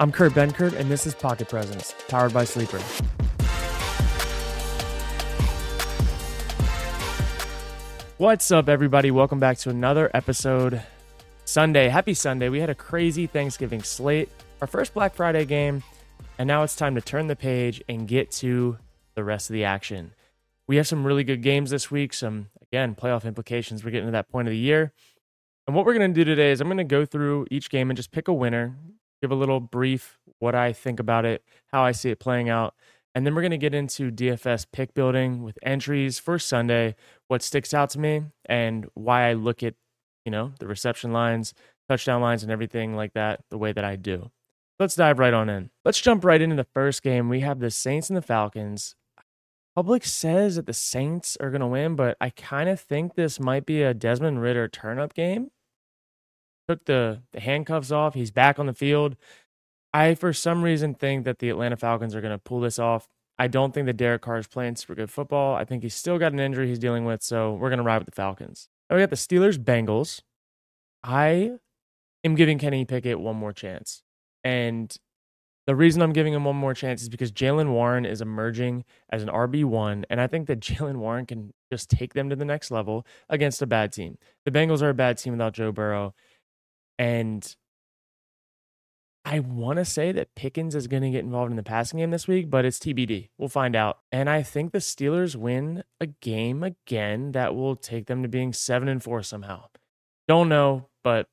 I'm Kurt Benkert, and this is Pocket Presence, powered by Sleeper. What's up, everybody? Welcome back to another episode. Sunday. Happy Sunday. We had a crazy Thanksgiving slate, our first Black Friday game, and now it's time to turn the page and get to the rest of the action. We have some really good games this week, some, again, playoff implications. We're getting to that point of the year. And what we're going to do today is I'm going to go through each game and just pick a winner, give a little brief what I think about it, how I see it playing out. And then we're going to get into DFS pick building with entries for Sunday, what sticks out to me, and why I look at, you know, the reception lines, touchdown lines, and everything like that the way that I do. Let's dive right on in. Let's jump right into the first game. We have the Saints and the Falcons. Public says that the Saints are going to win, but I kind of think this might be a Desmond Ridder turn up game took the, the handcuffs off. He's back on the field. I, for some reason, think that the Atlanta Falcons are going to pull this off. I don't think that Derek Carr is playing super good football. I think he's still got an injury he's dealing with, so we're going to ride with the Falcons. Now we got the Steelers Bengals. I am giving Kenny Pickett one more chance. And the reason I'm giving him one more chance is because Jaylen Warren is emerging as an RB1, and I think that Jaylen Warren can just take them to the next level against a bad team. The Bengals are a bad team without Joe Burrow. And I want to say that Pickens is going to get involved in the passing game this week, but it's TBD. We'll find out. And I think the Steelers win a game again that will take them to being 7 and 4 somehow. Don't know, but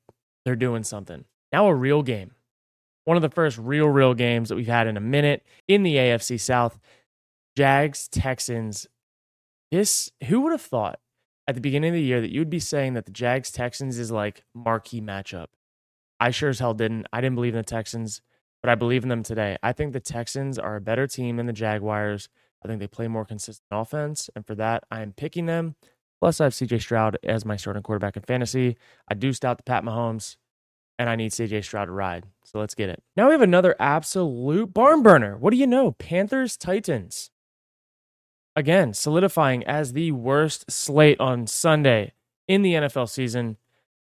they're doing something. Now a real game. One of the first real real games that we've had in a minute in the AFC South. Jags Texans. This who would have thought at the beginning of the year that you would be saying that the Jags Texans is like marquee matchup. I sure as hell didn't. I didn't believe in the Texans, but I believe in them today. I think the Texans are a better team than the Jaguars. I think they play more consistent offense, and for that, I am picking them. Plus, I have CJ Stroud as my starting quarterback in fantasy. I do stout the Pat Mahomes, and I need CJ Stroud to ride. So let's get it. Now we have another absolute barn burner. What do you know? Panthers Titans. Again, solidifying as the worst slate on Sunday in the NFL season.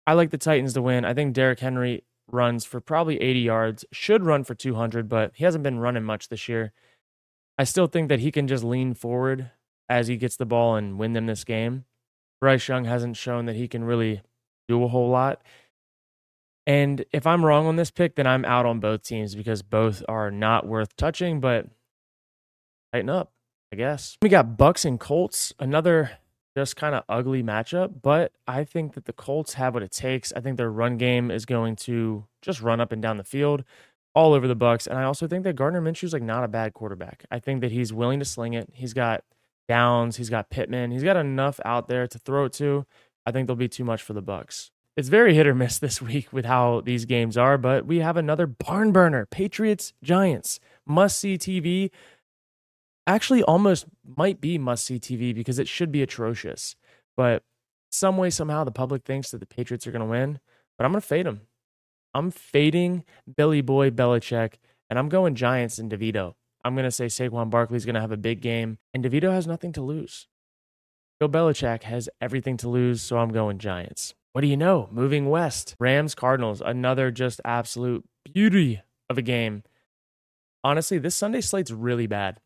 I like the Titans to win. I think Derrick Henry runs for probably 80 yards, should run for 200, but he hasn't been running much this year. I still think that he can just lean forward as he gets the ball and win them this game. Bryce Young hasn't shown that he can really do a whole lot. And if I'm wrong on this pick, then I'm out on both teams because both are not worth touching, but tighten up, I guess. We got Bucks and Colts, another just kind of ugly matchup, but I think that the Colts have what it takes. I think their run game is going to just run up and down the field all over the Bucks, and I also think that Gardner Minshew's like not a bad quarterback. I think that he's willing to sling it. He's got Downs, he's got Pittman, he's got enough out there to throw it to. I think there'll be too much for the Bucks. It's very hit or miss this week with how these games are, but we have another barn burner. Patriots Giants. Must see TV actually almost might be must see TV because it should be atrocious. But some way, somehow, the public thinks that the Patriots are going to win. But I'm going to fade them. I'm fading Billy Boy Belichick, and I'm going Giants and DeVito. I'm going to say Saquon Barkley's going to have a big game, and DeVito has nothing to lose. Bill Belichick has everything to lose, so I'm going Giants. What do you know? Moving west, Rams Cardinals, another just absolute beauty of a game. Honestly, this Sunday slate's really bad.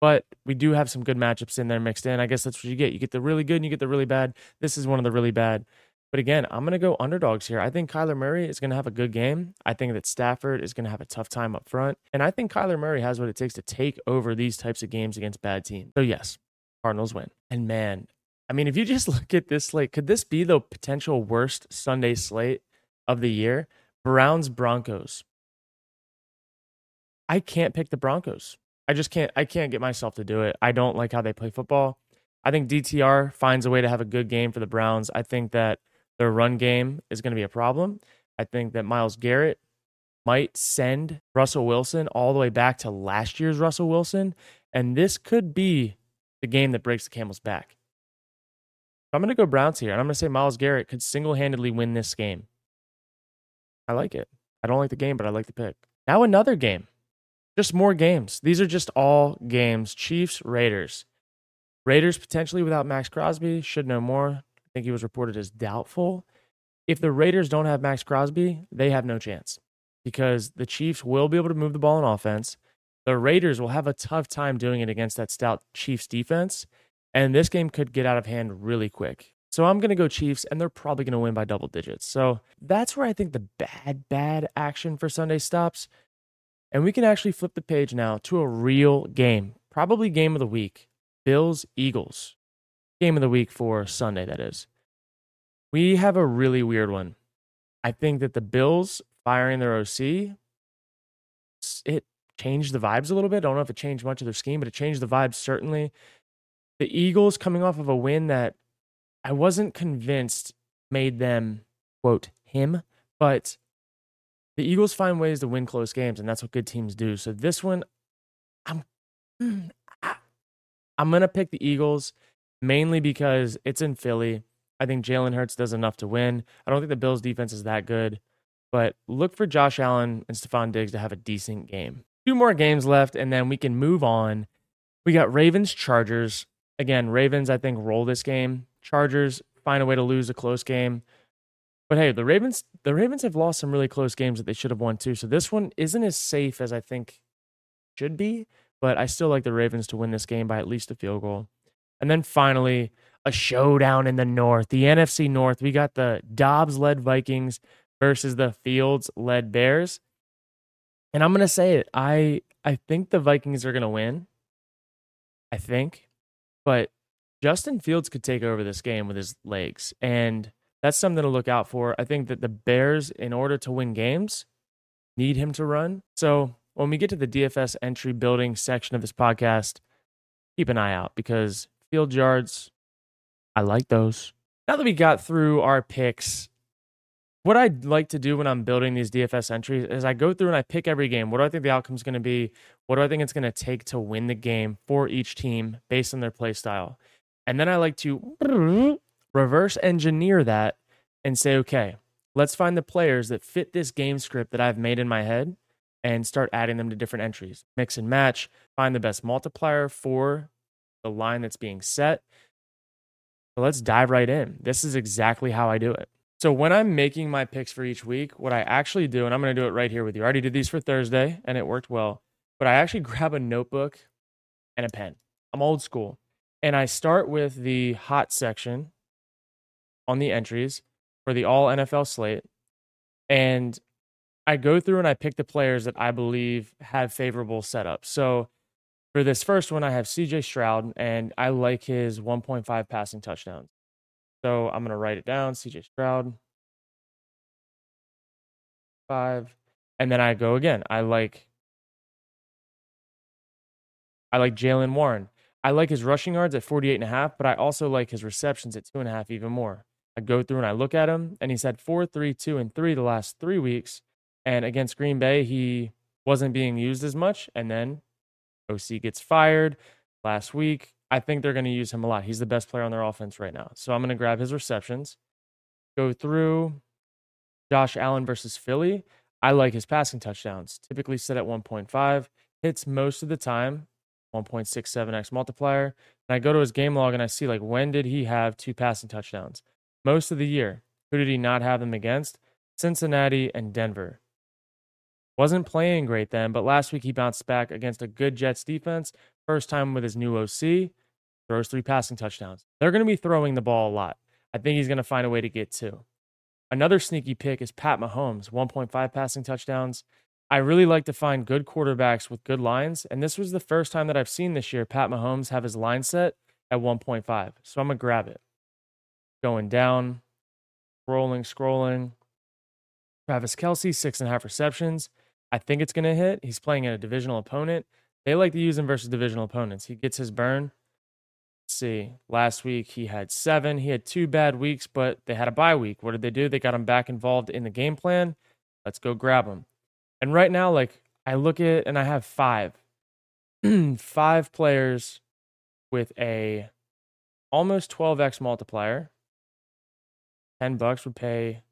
But we do have some good matchups in there mixed in. I guess that's what you get. You get the really good and you get the really bad. This is one of the really bad. But again, I'm going to go underdogs here. I think Kyler Murray is going to have a good game. I think that Stafford is going to have a tough time up front. And I think Kyler Murray has what it takes to take over these types of games against bad teams. So, yes, Cardinals win. And man, I mean, if you just look at this slate, could this be the potential worst Sunday slate of the year? Browns Broncos. I can't pick the Broncos. I just can't I can't get myself to do it. I don't like how they play football. I think DTR finds a way to have a good game for the Browns. I think that their run game is going to be a problem. I think that Myles Garrett might send Russell Wilson all the way back to last year's Russell Wilson, and this could be the game that breaks the camel's back. I'm going to go Browns here, and I'm going to say Myles Garrett could single-handedly win this game. I like it. I don't like the game, but I like the pick. Now another game. Just more games. These are just all games. Chiefs, Raiders. Raiders potentially without Maxx Crosby should know more. I think he was reported as doubtful. If the Raiders don't have Maxx Crosby, they have no chance. because the Chiefs will be able to move the ball on offense. The Raiders will have a tough time doing it against that stout Chiefs defense. And this game could get out of hand really quick. So I'm going to go Chiefs, and they're probably going to win by double digits. So that's where I think the bad, bad action for Sunday stops. And we can actually flip the page now to a real game, probably game of the week Bills, Eagles. Game of the week for Sunday, that is. We have a really weird one. I think that the Bills firing their OC, it changed the vibes a little bit. I don't know if it changed much of their scheme, but it changed the vibes certainly. The Eagles coming off of a win that I wasn't convinced made them, quote, him, but the Eagles find ways to win close games, and that's what good teams do. So this one, I'm, mm, I'm gonna pick the Eagles mainly because it's in Philly. I think Jalen Hurts does enough to win. I don't think the Bills' defense is that good, but look for Josh Allen and Stefon Diggs to have a decent game. Two more games left, and then we can move on. We got Ravens Chargers. Again, Ravens, I think, roll this game. Chargers find a way to lose a close game. But hey, the Ravens, the Ravens have lost some really close games that they should have won too. So this one isn't as safe as I think should be, but I still like the Ravens to win this game by at least a field goal. And then finally, a showdown in the North, the NFC North. We got the Dobbs led Vikings versus the Fields led Bears. And I'm going to say it. I I think the Vikings are going to win. I think. But Justin Fields could take over this game with his legs and that's something to look out for. I think that the Bears in order to win games need him to run. So, when we get to the DFS entry building section of this podcast, keep an eye out because field yards I like those. Now that we got through our picks, what I'd like to do when I'm building these DFS entries is I go through and I pick every game. What do I think the outcome is going to be? What do I think it's going to take to win the game for each team based on their play style? And then I like to reverse engineer that and say, okay, let's find the players that fit this game script that I've made in my head and start adding them to different entries. Mix and match, find the best multiplier for the line that's being set. So let's dive right in. This is exactly how I do it. So when I'm making my picks for each week, what I actually do, and I'm going to do it right here with you. I already did these for Thursday and it worked well, but I actually grab a notebook and a pen. I'm old school. And I start with the hot section on the entries for the all NFL slate. And I go through and I pick the players that I believe have favorable setups. So for this first one, I have CJ Stroud, and I like his 1.5 passing touchdowns. So I'm going to write it down CJ Stroud, five. And then I go again. I like. I like Jaylen Warren. I like his rushing yards at 48 and a half, but I also like his receptions at two and a half even more. I go through and I look at him, and he's had four, three, two, and three the last three weeks. And against Green Bay, he wasn't being used as much. And then OC gets fired last week. I think they're going to use him a lot. He's the best player on their offense right now. So I'm going to grab his receptions, go through Josh Allen versus Philly. I like his passing touchdowns, typically set at 1.5, hits most of the time, 1.67x multiplier. And I go to his game log and I see like when did he have two passing touchdowns? Most of the year. Who did he not have them against? Cincinnati and Denver. Wasn't playing great then, but last week he bounced back against a good Jets defense. First time with his new OC, throws three passing touchdowns. They're going to be throwing the ball a lot. I think he's going to find a way to get two. Another sneaky pick is Pat Mahomes, 1.5 passing touchdowns. I really like to find good quarterbacks with good lines, and this was the first time that I've seen this year Pat Mahomes have his line set at 1.5. So I'm going to grab it. Going down, scrolling, scrolling. Travis Kelce, six and a half receptions. I think it's going to hit. He's playing at a divisional opponent. They like to use him versus divisional opponents. He gets his burn. Let's see. Last week he had seven. He had two bad weeks, but they had a bye week. What did they do? They got him back involved in the game plan. Let's go grab him. And right now, like I look at and I have five, five players with a almost 12x multiplier. 10 bucks would pay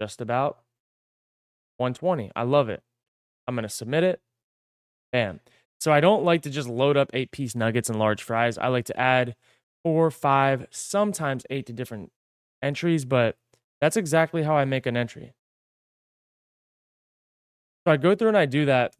just about 120. I love it. I'm going to submit it. Bam. So I don't like to just load up eight piece nuggets and large fries. I like to add four, five, sometimes eight to different entries, but that's exactly how I make an entry. So I go through and I do that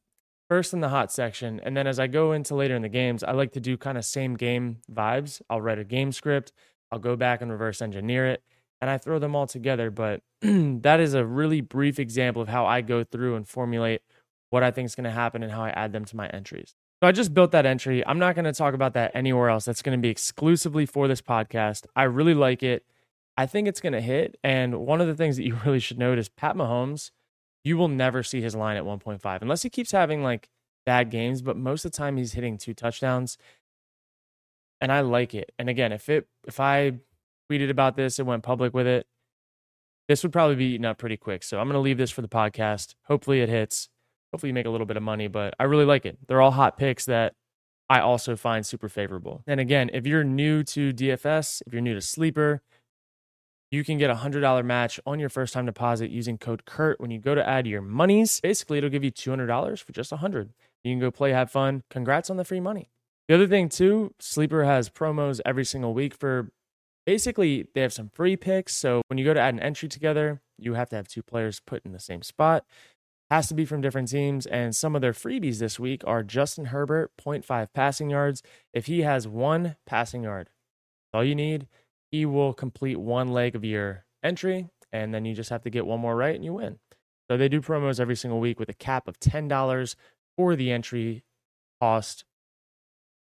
first in the hot section. And then as I go into later in the games, I like to do kind of same game vibes. I'll write a game script, I'll go back and reverse engineer it, and I throw them all together. But that is a really brief example of how I go through and formulate what I think is going to happen and how I add them to my entries. So I just built that entry. I'm not going to talk about that anywhere else. That's going to be exclusively for this podcast. I really like it. I think it's going to hit. And one of the things that you really should note is Pat Mahomes, you will never see his line at 1.5 unless he keeps having like bad games, but most of the time he's hitting two touchdowns. And I like it. And again, if it if I tweeted about this and went public with it, this would probably be eaten up pretty quick. So I'm going to leave this for the podcast. Hopefully it hits. Hopefully you make a little bit of money, but I really like it. They're all hot picks that I also find super favorable. And again, if you're new to DFS, if you're new to Sleeper, you can get a $100 match on your first time deposit using code KURT when you go to add your monies. Basically, it'll give you $200 for just 100 You can go play, have fun. Congrats on the free money. The other thing, too, Sleeper has promos every single week for basically, they have some free picks. So when you go to add an entry together, you have to have two players put in the same spot. Has to be from different teams. And some of their freebies this week are Justin Herbert, 0.5 passing yards. If he has one passing yard, all you need he will complete one leg of your entry, and then you just have to get one more right and you win. So they do promos every single week with a cap of $10 for the entry cost.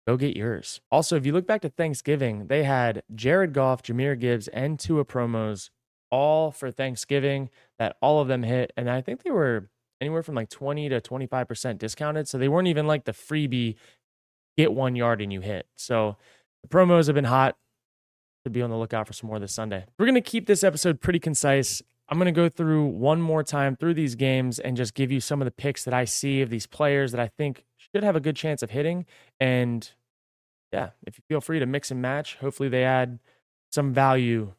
Go get yours. Also, if you look back to Thanksgiving, they had Jared Goff, Jahmyr Gibbs, and Tua promos all for Thanksgiving that all of them hit. And I think they were anywhere from like 20 to 25% discounted. So they weren't even like the freebie get one yard and you hit. So the promos have been hot to be on the lookout for some more this Sunday. We're going to keep this episode pretty concise. I'm going to go through one more time through these games and just give you some of the picks that I see of these players that I think should have a good chance of hitting. And yeah, if you feel free to mix and match, hopefully they add some value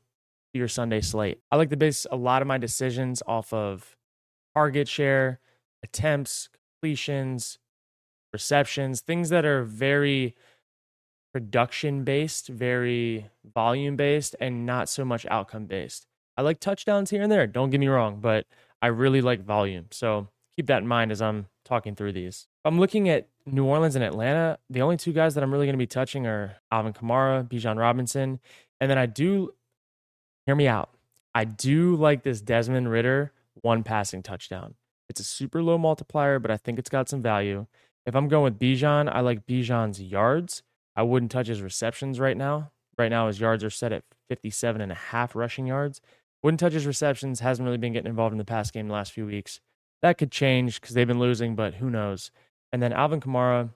to your Sunday slate. I like to base a lot of my decisions off of target share, attempts, completions, receptions, things that are very production based, very volume based, and not so much outcome based. I like touchdowns here and there, don't get me wrong, but I really like volume. So keep that in mind as I'm talking through these. I'm looking at New Orleans and Atlanta. The only two guys that I'm really going to be touching are Alvin Kamara, Bijan Robinson. And then I do, hear me out. I do like this Desmond Ridder one passing touchdown. It's a super low multiplier, but I think it's got some value. If I'm going with Bijan, I like Bijan's yards I wouldn't touch his receptions right now. Right now, his yards are set at 57 and a half rushing yards. Wouldn't touch his receptions. Hasn't really been getting involved in the pass game the last few weeks. That could change because they've been losing, but who knows? And then Alvin Kamara,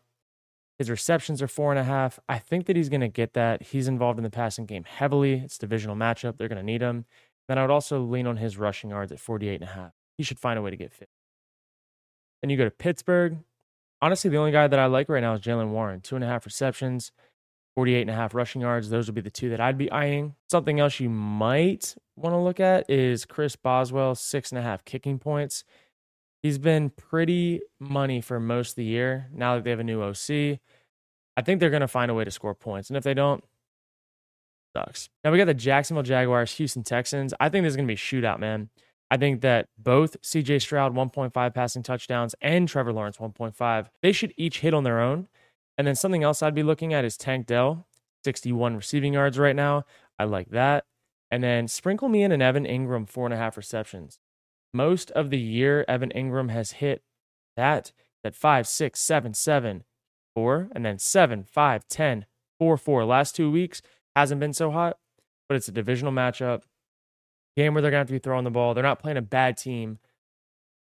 his receptions are four and a half. I think that he's going to get that. He's involved in the passing game heavily. It's divisional matchup. They're going to need him. Then I would also lean on his rushing yards at 48 and a half. He should find a way to get fit. Then you go to Pittsburgh honestly, the only guy that I like right now is Jaylen Warren. Two and a half receptions, 48 and a half rushing yards. Those would be the two that I'd be eyeing. Something else you might want to look at is Chris Boswell, six and a half kicking points. He's been pretty money for most of the year. Now that they have a new OC, I think they're going to find a way to score points. And if they don't, sucks. Now we got the Jacksonville Jaguars, Houston Texans. I think this is going to be a shootout, man. I think that both CJ Stroud 1.5 passing touchdowns and Trevor Lawrence 1.5, they should each hit on their own. And then something else I'd be looking at is Tank Dell, 61 receiving yards right now. I like that. And then sprinkle me in an Evan Engram four and a half receptions. Most of the year, Evan Engram has hit that at five, six, seven, seven, four, and then seven, five, ten, four, four. Last two weeks hasn't been so hot, but it's a divisional matchup game where they're going to have to be throwing the ball. They're not playing a bad team.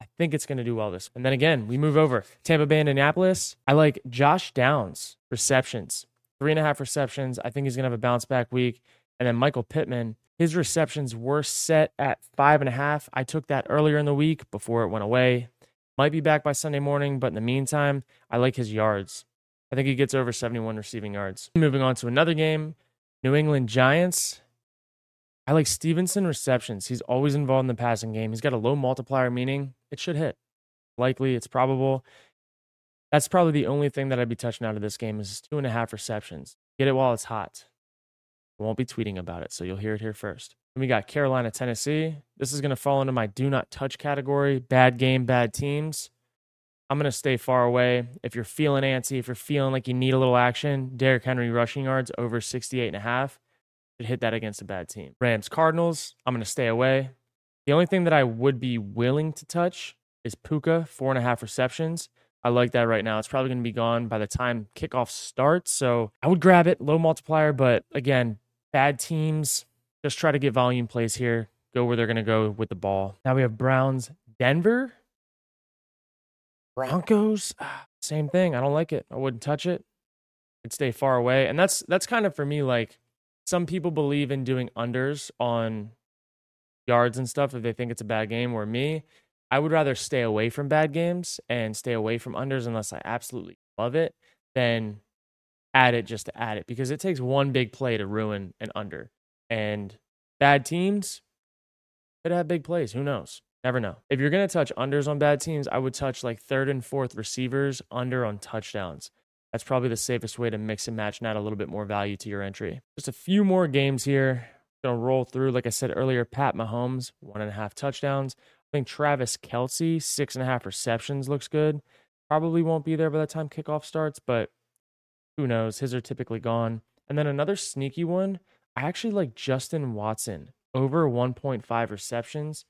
I think it's going to do well this. And then again, we move over Tampa Bay, and Indianapolis. I like Josh Downs receptions, three and a half receptions. I think he's going to have a bounce back week. And then Michael Pittman, his receptions were set at five and a half. I took that earlier in the week before it went away. Might be back by Sunday morning, but in the meantime, I like his yards. I think he gets over 71 receiving yards. Moving on to another game New England Giants I like Stevenson receptions. He's always involved in the passing game. He's got a low multiplier, meaning it should hit. Likely, it's probable. That's probably the only thing that I'd be touching out of this game is two and a half receptions. Get it while it's hot. Won't be tweeting about it, so you'll hear it here first. Then we got Carolina, Tennessee. This is going to fall into my do not touch category. Bad game, bad teams. I'm going to stay far away. If you're feeling antsy, if you're feeling like you need a little action, Derrick Henry rushing yards over 68 and a half should hit that against a bad team. Rams, Cardinals. I'm going to stay away. The only thing that I would be willing to touch is Puka, four and a half receptions. I like that right now. It's probably going to be gone by the time kickoff starts. So I would grab it, low multiplier. But again, bad teams, just try to get volume plays here. Go where they're going to go with the ball. Now we have Browns, Denver. Broncos, ah, same thing. I don't like it. I wouldn't touch it. I'd stay far away. And that's that's kind of for me like some people believe in doing unders on yards and stuff if they think it's a bad game. Or me, I would rather stay away from bad games and stay away from unders unless I absolutely love it than add it just to add it because it takes one big play to ruin an under. And bad teams could have big plays. Who knows? Never know. If you're going to touch unders on bad teams, I would touch like third and fourth receivers under on touchdowns. That's probably the safest way to mix and match and add a little bit more value to your entry. Just a few more games here. Gonna roll through. Like I said earlier, Pat Mahomes, one and a half touchdowns. I think Travis Kelce, six and a half receptions, looks good. Probably won't be there by the time kickoff starts, but who knows? His are typically gone. And then another sneaky one. I actually like Justin Watson over 1.5 receptions.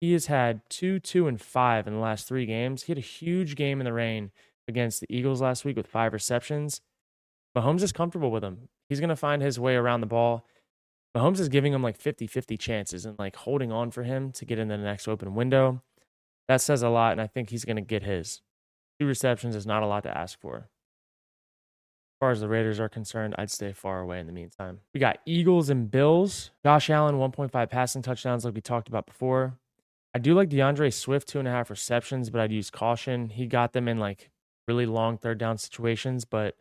He has had two, two, and five in the last three games. He had a huge game in the rain against the Eagles last week with five receptions. Mahomes is comfortable with him. He's going to find his way around the ball. Mahomes is giving him like 50 50 chances and like holding on for him to get in the next open window. That says a lot, and I think he's going to get his. Two receptions is not a lot to ask for. As far as the Raiders are concerned, I'd stay far away in the meantime. We got Eagles and Bills. Josh Allen, 1.5 passing touchdowns, like we talked about before. I do like D'Andre Swift, two and a half receptions, but I'd use caution. He got them in like really long third down situations, but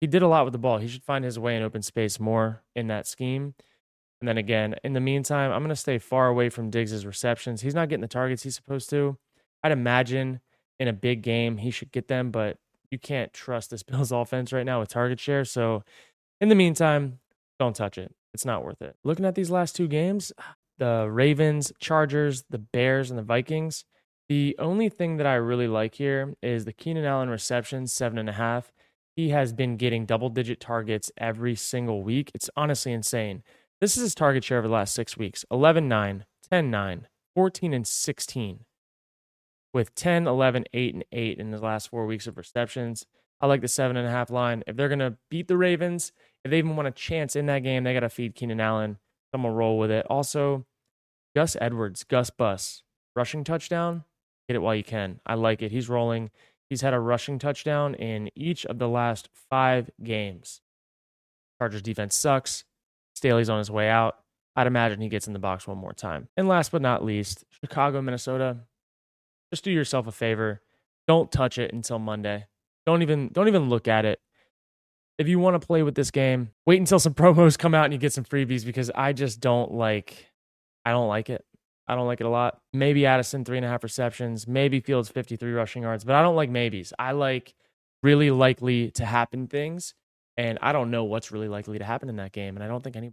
he did a lot with the ball. He should find his way in open space more in that scheme. And then again, in the meantime, I'm going to stay far away from Diggs' receptions. He's not getting the targets he's supposed to. I'd imagine in a big game he should get them, but you can't trust this Bills offense right now with target share. So in the meantime, don't touch it. It's not worth it. Looking at these last two games, the Ravens, Chargers, the Bears, and the Vikings. The only thing that I really like here is the Keenan Allen receptions, seven and a half. He has been getting double digit targets every single week. It's honestly insane. This is his target share over the last six weeks 11 9, 10 9, 14 and 16, with 10, 11, 8, and 8 in the last four weeks of receptions. I like the seven and a half line. If they're going to beat the Ravens, if they even want a chance in that game, they got to feed Keenan Allen. I'm going to roll with it. Also, Gus Edwards, Gus Bus, rushing touchdown. Get it while you can. I like it. He's rolling. He's had a rushing touchdown in each of the last five games. Chargers defense sucks. Staley's on his way out. I'd imagine he gets in the box one more time. And last but not least, Chicago, Minnesota. Just do yourself a favor. Don't touch it until Monday. Don't even don't even look at it if you want to play with this game, wait until some promos come out and you get some freebies because I just don't like, I don't like it. I don't like it a lot. Maybe Addison, three and a half receptions. Maybe Fields, 53 rushing yards, but I don't like maybes. I like really likely to happen things. And I don't know what's really likely to happen in that game. And I don't think any.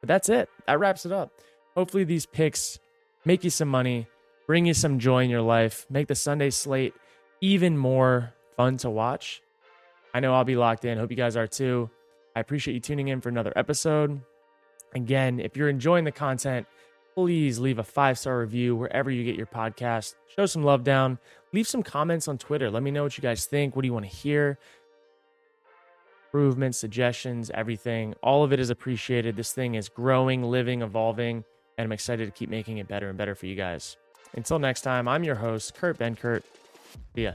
But that's it. That wraps it up. Hopefully, these picks make you some money, bring you some joy in your life, make the Sunday slate even more fun to watch. I know I'll be locked in. Hope you guys are too. I appreciate you tuning in for another episode. Again, if you're enjoying the content, please leave a five star review wherever you get your podcast. Show some love down. Leave some comments on Twitter. Let me know what you guys think. What do you want to hear? Improvements, suggestions, everything. All of it is appreciated. This thing is growing, living, evolving, and I'm excited to keep making it better and better for you guys. Until next time, I'm your host, Kurt Benkert. See ya.